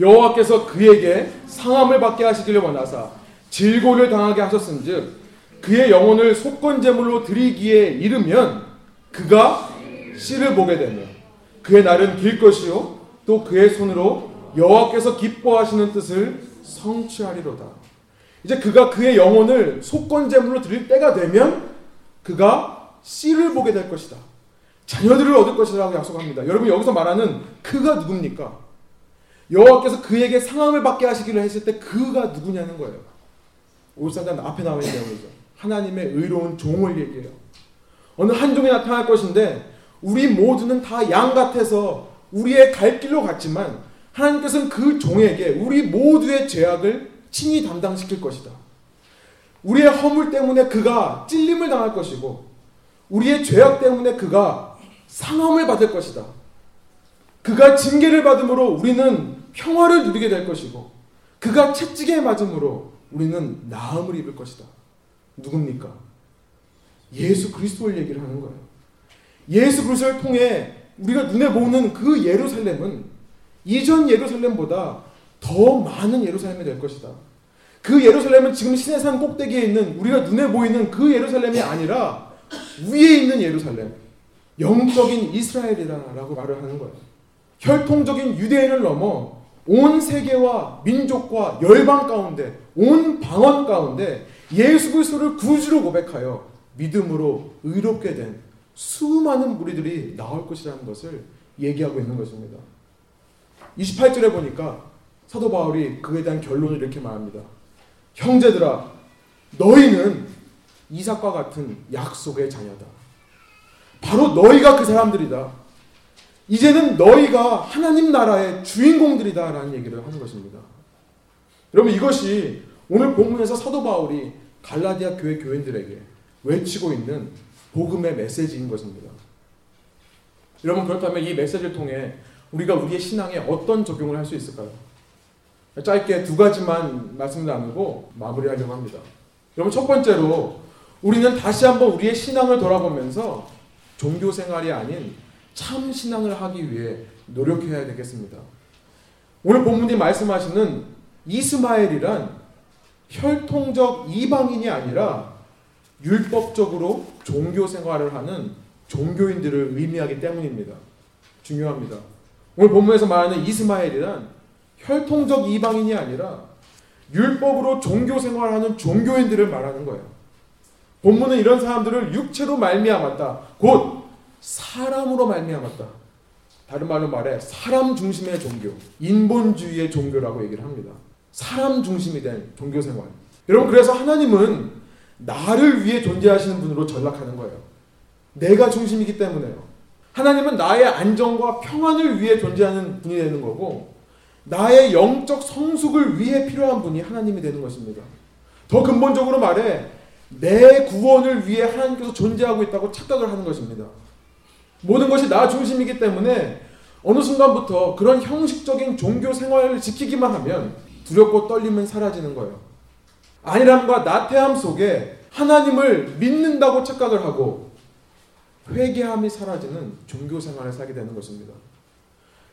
여호와께서 그에게 상함을 받게 하시기를 원하사 질고를 당하게 하셨은즉 그의 영혼을 속건 제물로 드리기에 이르면 그가 씨를 보게 되며 그의 날은 길 것이요 또 그의 손으로 여호와께서 기뻐하시는 뜻을 성취하리로다. 이제 그가 그의 영혼을 속건 제물로 드릴 때가 되면 그가 씨를 보게 될 것이다. 자녀들을 얻을 것이라고 약속합니다. 여러분 여기서 말하는 그가 누굽니까? 여호와께서 그에게 상함을 받게 하시기를 했을 때 그가 누구냐는 거예요. 올사단 앞에 나와 있는 내용이죠. 하나님의 의로운 종을 얘기해요. 어느 한 종이 나타날 것인데 우리 모두는 다 양 같아서 우리의 갈 길로 갔지만 하나님께서는 그 종에게 우리 모두의 죄악을 친히 담당시킬 것이다. 우리의 허물 때문에 그가 찔림을 당할 것이고 우리의 죄악 때문에 그가 상함을 받을 것이다. 그가 징계를 받음으로 우리는 평화를 누리게 될 것이고 그가 채찍에 맞음으로 우리는 나음을 입을 것이다. 누굽니까? 예수 그리스도를 얘기를 하는 거예요. 예수 그리스도를 통해 우리가 눈에 보는 그 예루살렘은 이전 예루살렘보다 더 많은 예루살렘이 될 것이다. 그 예루살렘은 지금 시내산 꼭대기에 있는 우리가 눈에 보이는 그 예루살렘이 아니라 위에 있는 예루살렘, 영적인 이스라엘이다라고 말을 하는 거예요. 혈통적인 유대인을 넘어 온 세계와 민족과 열방 가운데 온 방언 가운데 예수 그리스도를 구주로 고백하여 믿음으로 의롭게 된 수많은 무리들이 나올 것이라는 것을 얘기하고 있는 것입니다. 28절에 보니까 사도 바울이 그에 대한 결론을 이렇게 말합니다. 형제들아, 너희는 이삭과 같은 약속의 자녀다. 바로 너희가 그 사람들이다. 이제는 너희가 하나님 나라의 주인공들이다 라는 얘기를 하는 것입니다. 여러분 이것이 오늘 본문에서 사도 바울이 갈라디아 교회 교인들에게 외치고 있는 복음의 메시지인 것입니다. 여러분 그렇다면 이 메시지를 통해 우리가 우리의 신앙에 어떤 적용을 할 수 있을까요? 짧게 두 가지만 말씀 나누고 마무리하려고 합니다. 여러분 첫 번째로 우리는 다시 한번 우리의 신앙을 돌아보면서 종교 생활이 아닌 참 신앙을 하기 위해 노력해야 되겠습니다. 오늘 본문이 말씀하시는 이스마엘이란 혈통적 이방인이 아니라 율법적으로 종교 생활을 하는 종교인들을 의미하기 때문입니다. 중요합니다. 오늘 본문에서 말하는 이스마엘이란 혈통적 이방인이 아니라 율법으로 종교 생활하는 종교인들을 말하는 거예요. 본문은 이런 사람들을 육체로 말미암았다. 곧 사람으로 말미암았다. 다른 말로 말해 사람 중심의 종교, 인본주의의 종교라고 얘기를 합니다. 사람 중심이 된 종교 생활. 여러분 그래서 하나님은 나를 위해 존재하시는 분으로 전락하는 거예요. 내가 중심이기 때문에요. 하나님은 나의 안정과 평안을 위해 존재하는 분이 되는 거고 나의 영적 성숙을 위해 필요한 분이 하나님이 되는 것입니다. 더 근본적으로 말해 내 구원을 위해 하나님께서 존재하고 있다고 착각을 하는 것입니다. 모든 것이 나 중심이기 때문에 어느 순간부터 그런 형식적인 종교 생활을 지키기만 하면 두렵고 떨림은 사라지는 거예요. 안일함과 나태함 속에 하나님을 믿는다고 착각을 하고 회개함이 사라지는 종교 생활을 살게 되는 것입니다.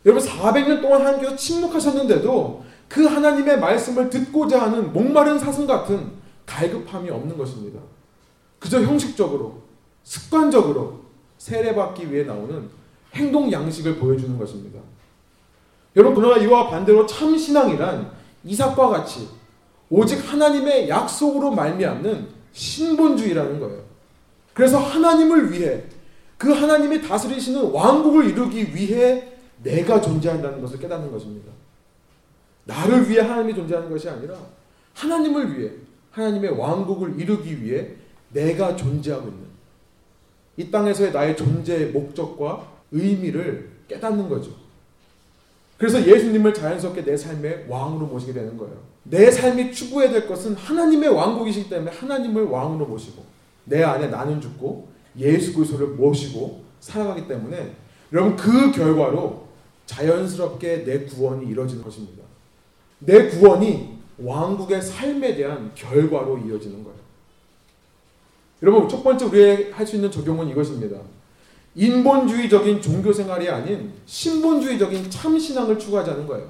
여러분 400년 동안 하나님께서 침묵하셨는데도 그 하나님의 말씀을 듣고자 하는 목마른 사슴 같은 갈급함이 없는 것입니다. 그저 형식적으로 습관적으로 세례받기 위해 나오는 행동 양식을 보여주는 것입니다. 여러분 그러나 이와 반대로 참 신앙이란 이삭과 같이 오직 하나님의 약속으로 말미암는 신본주의라는 거예요. 그래서 하나님을 위해 그 하나님이 다스리시는 왕국을 이루기 위해 내가 존재한다는 것을 깨닫는 것입니다. 나를 위해 하나님이 존재하는 것이 아니라 하나님을 위해 하나님의 왕국을 이루기 위해 내가 존재하고 있는 이 땅에서의 나의 존재의 목적과 의미를 깨닫는 거죠. 그래서 예수님을 자연스럽게 내 삶의 왕으로 모시게 되는 거예요. 내 삶이 추구해야 될 것은 하나님의 왕국이시기 때문에 하나님을 왕으로 모시고 내 안에 나는 죽고 예수 그리스도를 모시고 살아가기 때문에 여러분 그 결과로 자연스럽게 내 구원이 이루어지는 것입니다. 내 구원이 왕국의 삶에 대한 결과로 이어지는 거예요. 여러분 첫 번째 우리가 할수 있는 적용은 이것입니다. 인본주의적인 종교 생활이 아닌 신본주의적인 참 신앙을 추구하자는 거예요.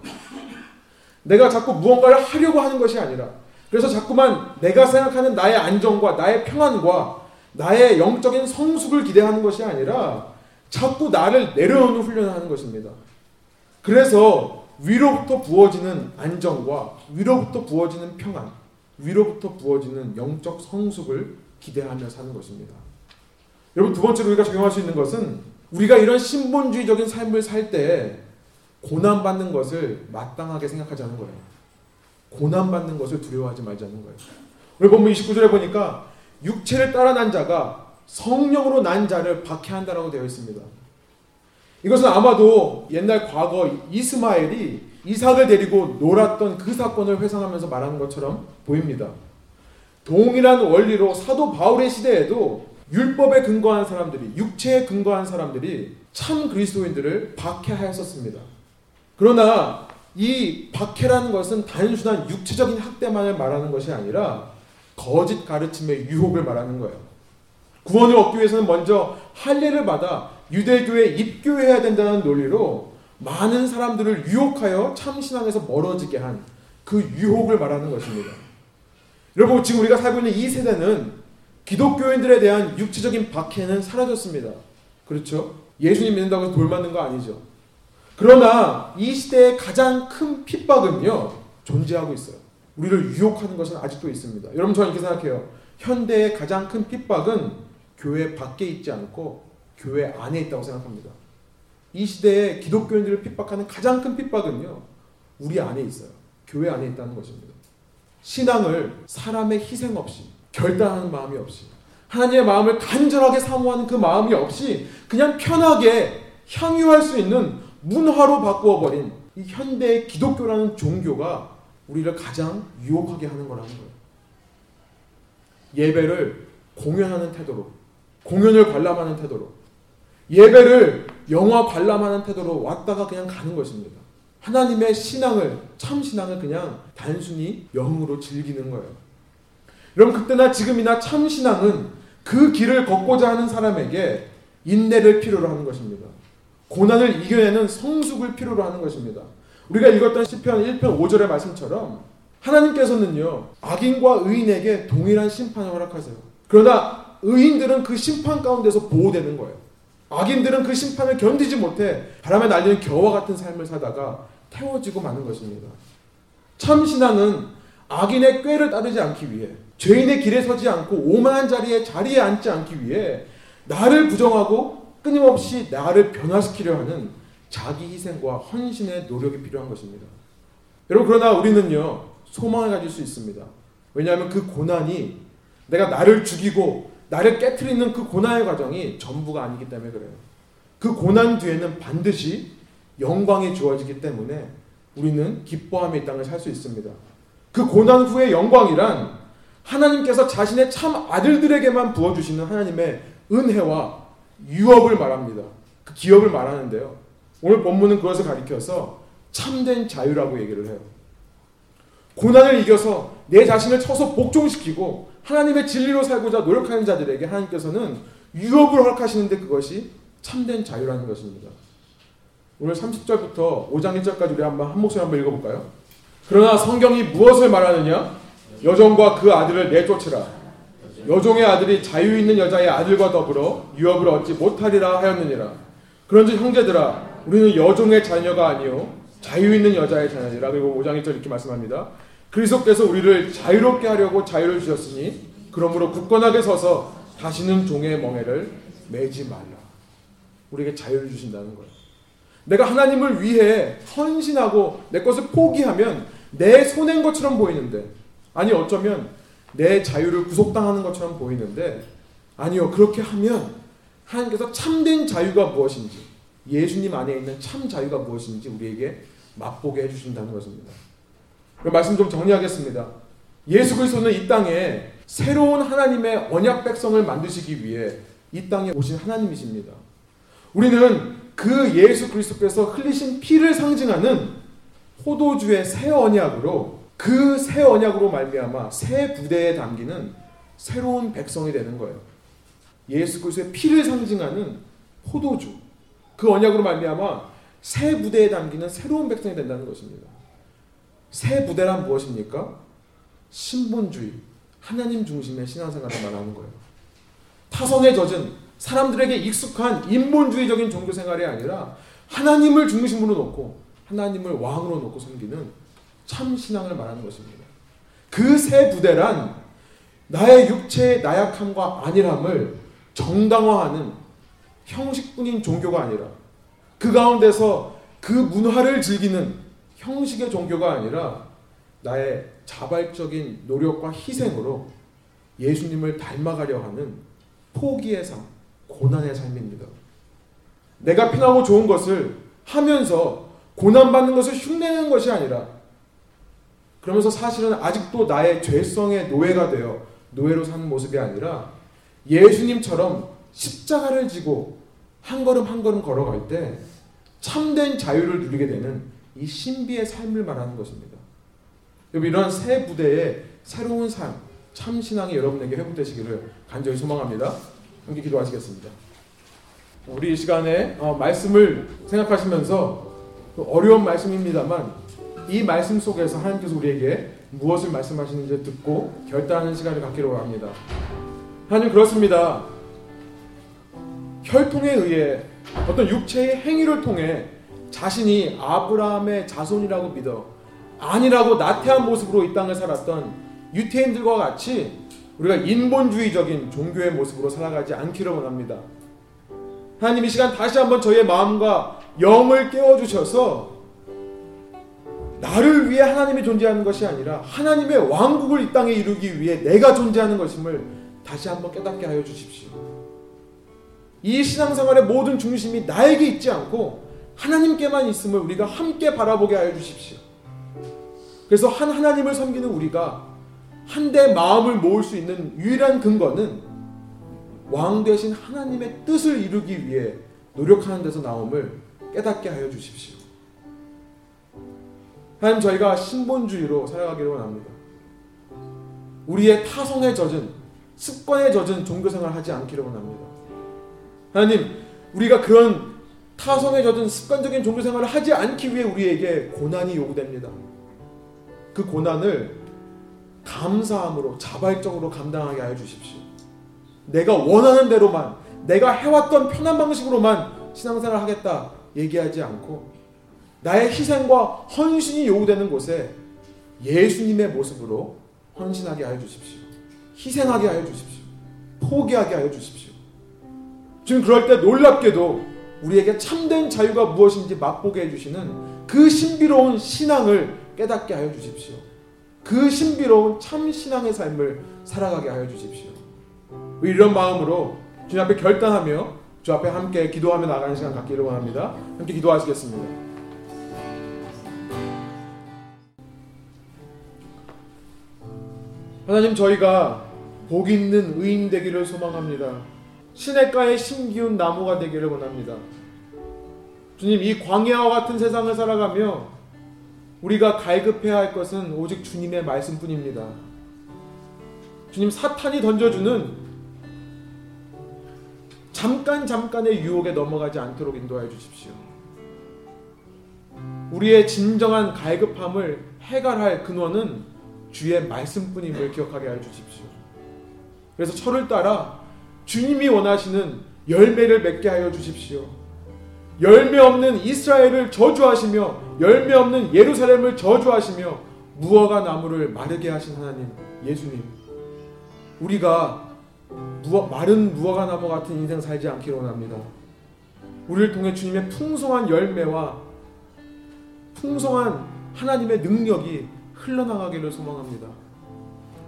내가 자꾸 무언가를 하려고 하는 것이 아니라 그래서 자꾸만 내가 생각하는 나의 안정과 나의 평안과 나의 영적인 성숙을 기대하는 것이 아니라 자꾸 나를 내려놓는 훈련을 하는 것입니다. 그래서 위로부터 부어지는 안정과 위로부터 부어지는 평안, 위로부터 부어지는 영적 성숙을 기대하며 사는 것입니다. 여러분 두 번째로 우리가 적용할 수 있는 것은 우리가 이런 신본주의적인 삶을 살 때 고난받는 것을 마땅하게 생각하자는 거예요. 고난받는 것을 두려워하지 말자는 거예요. 오늘 본문 29절에 보니까 육체를 따라 난 자가 성령으로 난 자를 박해한다라고 되어 있습니다. 이것은 아마도 옛날 과거 이스마엘이 이삭을 데리고 놀았던 그 사건을 회상하면서 말하는 것처럼 보입니다. 동일한 원리로 사도 바울의 시대에도 율법에 근거한 사람들이 육체에 근거한 사람들이 참 그리스도인들을 박해하였었습니다. 그러나 이 박해라는 것은 단순한 육체적인 학대만을 말하는 것이 아니라 거짓 가르침의 유혹을 말하는 거예요. 구원을 얻기 위해서는 먼저 할례를 받아 유대교에 입교해야 된다는 논리로 많은 사람들을 유혹하여 참 신앙에서 멀어지게 한 그 유혹을 말하는 것입니다. 여러분 지금 우리가 살고 있는 이 세대는 기독교인들에 대한 육체적인 박해는 사라졌습니다. 그렇죠? 예수님 믿는다고 돌 맞는 거 아니죠. 그러나 이 시대의 가장 큰 핍박은요 존재하고 있어요. 우리를 유혹하는 것은 아직도 있습니다. 여러분 저는 이렇게 생각해요. 현대의 가장 큰 핍박은 교회 밖에 있지 않고 교회 안에 있다고 생각합니다. 이 시대에 기독교인들을 핍박하는 가장 큰 핍박은요 우리 안에 있어요. 교회 안에 있다는 것입니다. 신앙을 사람의 희생 없이 결단하는 마음이 없이 하나님의 마음을 간절하게 사모하는 그 마음이 없이 그냥 편하게 향유할 수 있는 문화로 바꾸어 버린 이 현대 기독교라는 종교가 우리를 가장 유혹하게 하는 거라는 거예요. 예배를 공연하는 태도로, 공연을 관람하는 태도로, 예배를 영화 관람하는 태도로 왔다가 그냥 가는 것입니다. 하나님의 신앙을, 참 신앙을 그냥 단순히 영으로 즐기는 거예요. 여러분, 그때나 지금이나 참 신앙은 그 길을 걷고자 하는 사람에게 인내를 필요로 하는 것입니다. 고난을 이겨내는 성숙을 필요로 하는 것입니다. 우리가 읽었던 시편 1편 5절의 말씀처럼 하나님께서는요 악인과 의인에게 동일한 심판을 허락하세요. 그러나 의인들은 그 심판 가운데서 보호되는 거예요. 악인들은 그 심판을 견디지 못해 바람에 날리는 겨와 같은 삶을 사다가 태워지고 마는 것입니다. 참 신앙은 악인의 꾀를 따르지 않기 위해 죄인의 길에 서지 않고 오만한 자리에 자리에 앉지 않기 위해 나를 부정하고 끊임없이 나를 변화시키려 하는 자기 희생과 헌신의 노력이 필요한 것입니다. 여러분 그러나 우리는요 소망을 가질 수 있습니다. 왜냐하면 그 고난이 내가 나를 죽이고 나를 깨뜨리는 그 고난의 과정이 전부가 아니기 때문에 그래요. 그 고난 뒤에는 반드시 영광이 주어지기 때문에 우리는 기뻐함의 이 땅을 살 수 있습니다. 그 고난 후의 영광이란 하나님께서 자신의 참 아들들에게만 부어주시는 하나님의 은혜와 유업을 말합니다. 그 기업을 말하는데요. 오늘 본문은 그것을 가리켜서 참된 자유라고 얘기를 해요. 고난을 이겨서 내 자신을 쳐서 복종시키고 하나님의 진리로 살고자 노력하는 자들에게 하나님께서는 유업을 허락하시는데 그것이 참된 자유라는 것입니다. 오늘 30절부터 5장 1절까지 우리 한번 한 목소리 한번 읽어볼까요? 그러나 성경이 무엇을 말하느냐? 여종과 그 아들을 내쫓으라. 여종의 아들이 자유 있는 여자의 아들과 더불어 유업을 얻지 못하리라 하였느니라. 그런즉 형제들아, 우리는 여종의 자녀가 아니요 자유 있는 여자의 자녀니라. 그리고 5장 1절 이렇게 말씀합니다. 그리스도께서 우리를 자유롭게 하려고 자유를 주셨으니 그러므로 굳건하게 서서 다시는 종의 멍에를 매지 말라. 우리에게 자유를 주신다는 거예요. 내가 하나님을 위해 헌신하고 내 것을 포기하면 내 손해인 것처럼 보이는데 아니 어쩌면 내 자유를 구속당하는 것처럼 보이는데 아니요 그렇게 하면 하나님께서 참된 자유가 무엇인지 예수님 안에 있는 참 자유가 무엇인지 우리에게 맛보게 해주신다는 것입니다. 말씀 좀 정리하겠습니다. 예수 그리스도는 이 땅에 새로운 하나님의 언약 백성을 만드시기 위해 이 땅에 오신 하나님이십니다. 우리는 그 예수 그리스도께서 흘리신 피를 상징하는 포도주의 새 언약으로 그 새 언약으로 말미암아 새 부대에 담기는 새로운 백성이 되는 거예요. 예수 그리스도의 피를 상징하는 포도주 그 언약으로 말미암아 새 부대에 담기는 새로운 백성이 된다는 것입니다. 새 부대란 무엇입니까? 신본주의, 하나님 중심의 신앙생활을 말하는 거예요. 타성에 젖은 사람들에게 익숙한 인본주의적인 종교 생활이 아니라 하나님을 중심으로 놓고 하나님을 왕으로 놓고 섬기는 참 신앙을 말하는 것입니다. 그 새 부대란 나의 육체의 나약함과 안일함을 정당화하는 형식뿐인 종교가 아니라 그 가운데서 그 문화를 즐기는 형식의 종교가 아니라 나의 자발적인 노력과 희생으로 예수님을 닮아가려 하는 포기의 삶, 고난의 삶입니다. 내가 편하고 좋은 것을 하면서 고난받는 것을 흉내내는 것이 아니라 그러면서 사실은 아직도 나의 죄성의 노예가 되어 노예로 사는 모습이 아니라 예수님처럼 십자가를 지고 한 걸음 한 걸음 걸어갈 때 참된 자유를 누리게 되는 이 신비의 삶을 말하는 것입니다. 여러분 이러한 새 부대의 새로운 삶, 참 신앙이 여러분에게 회복되시기를 간절히 소망합니다. 함께 기도하시겠습니다. 우리 이 시간에 어, 말씀을 생각하시면서 어려운 말씀입니다만 이 말씀 속에서 하나님께서 우리에게 무엇을 말씀하시는지 듣고 결단하는 시간을 갖기로 합니다. 하나님 그렇습니다. 혈통에 의해 어떤 육체의 행위를 통해 자신이 아브라함의 자손이라고 믿어 아니라고 나태한 모습으로 이 땅을 살았던 유태인들과 같이 우리가 인본주의적인 종교의 모습으로 살아가지 않기를 원합니다. 하나님 이 시간 다시 한번 저희의 마음과 영을 깨워주셔서 나를 위해 하나님이 존재하는 것이 아니라 하나님의 왕국을 이 땅에 이루기 위해 내가 존재하는 것임을 다시 한번 깨닫게 하여 주십시오. 이 신앙생활의 모든 중심이 나에게 있지 않고 하나님께만 있음을 우리가 함께 바라보게 하여 주십시오. 그래서 한 하나님을 섬기는 우리가 한데 마음을 모을 수 있는 유일한 근거는 왕 대신 하나님의 뜻을 이루기 위해 노력하는 데서 나옴을 깨닫게 하여 주십시오. 하나님 저희가 신본주의로 살아가기를 원합니다. 우리의 타성에 젖은 습관에 젖은 종교생활 하지 않기를 원합니다. 하나님 우리가 그런 타성에 젖은 습관적인 종교 생활을 하지 않기 위해 우리에게 고난이 요구됩니다. 그 고난을 감사함으로 자발적으로 감당하게 하여 주십시오. 내가 원하는 대로만 내가 해왔던 편한 방식으로만 신앙생활 하겠다 얘기하지 않고 나의 희생과 헌신이 요구되는 곳에 예수님의 모습으로 헌신하게 하여 주십시오. 희생하게 하여 주십시오. 포기하게 하여 주십시오. 지금 그럴 때 놀랍게도 우리에게 참된 자유가 무엇인지 맛보게 해주시는 그 신비로운 신앙을 깨닫게 하여 주십시오. 그 신비로운 참 신앙의 삶을 살아가게 하여 주십시오. 이런 마음으로 주님 앞에 결단하며 주 앞에 함께 기도하며 나가는 시간 갖기를 원합니다. 함께 기도하시겠습니다. 하나님 저희가 복 있는 의인 되기를 소망합니다. 시냇가의 심기운 나무가 되기를 원합니다. 주님 이 광야와 같은 세상을 살아가며 우리가 갈급해야 할 것은 오직 주님의 말씀뿐입니다. 주님 사탄이 던져주는 잠깐 잠깐의 유혹에 넘어가지 않도록 인도하여 주십시오. 우리의 진정한 갈급함을 해결할 근원은 주의 말씀뿐임을 기억하게 하여 주십시오. 그래서 철을 따라 주님이 원하시는 열매를 맺게 하여 주십시오. 열매 없는 이스라엘을 저주하시며 열매 없는 예루살렘을 저주하시며 무화과 나무를 마르게 하신 하나님 예수님 우리가 무화, 마른 무화과 나무 같은 인생 살지 않기를 원합니다. 우리를 통해 주님의 풍성한 열매와 풍성한 하나님의 능력이 흘러나가기를 소망합니다.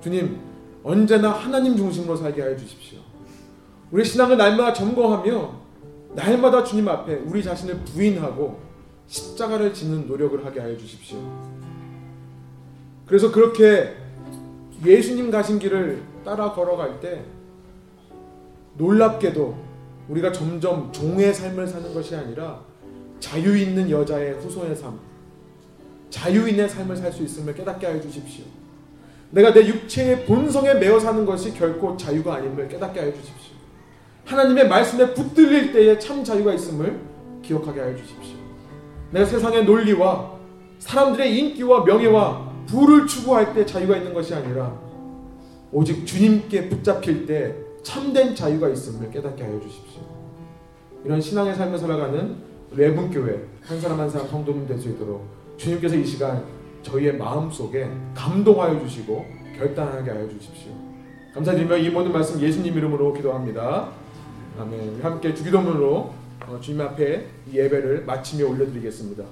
주님 언제나 하나님 중심으로 살게 하여 주십시오. 우리 신앙을 날마다 점검하며 날마다 주님 앞에 우리 자신을 부인하고 십자가를 짓는 노력을 하게 하여 주십시오. 그래서 그렇게 예수님 가신 길을 따라 걸어갈 때 놀랍게도 우리가 점점 종의 삶을 사는 것이 아니라 자유 있는 여자의 후손의 삶, 자유 있는 삶을 살 수 있음을 깨닫게 하여 주십시오. 내가 내 육체의 본성에 매어 사는 것이 결코 자유가 아님을 깨닫게 하여 주십시오. 하나님의 말씀에 붙들릴 때에 참 자유가 있음을 기억하게 하여 주십시오. 내가 세상의 논리와 사람들의 인기와 명예와 부를 추구할 때 자유가 있는 것이 아니라 오직 주님께 붙잡힐 때 참된 자유가 있음을 깨닫게 하여 주십시오. 이런 신앙의 삶을 살아가는 외분교회 한 사람 한 사람 성도님 될 수 있도록 주님께서 이 시간 저희의 마음 속에 감동하여 주시고 결단하게 하여 주십시오. 감사드리며 이 모든 말씀 예수님 이름으로 기도합니다. 아멘. 함께 주기도문으로 어, 주님 앞에 예배를 마치며 올려드리겠습니다.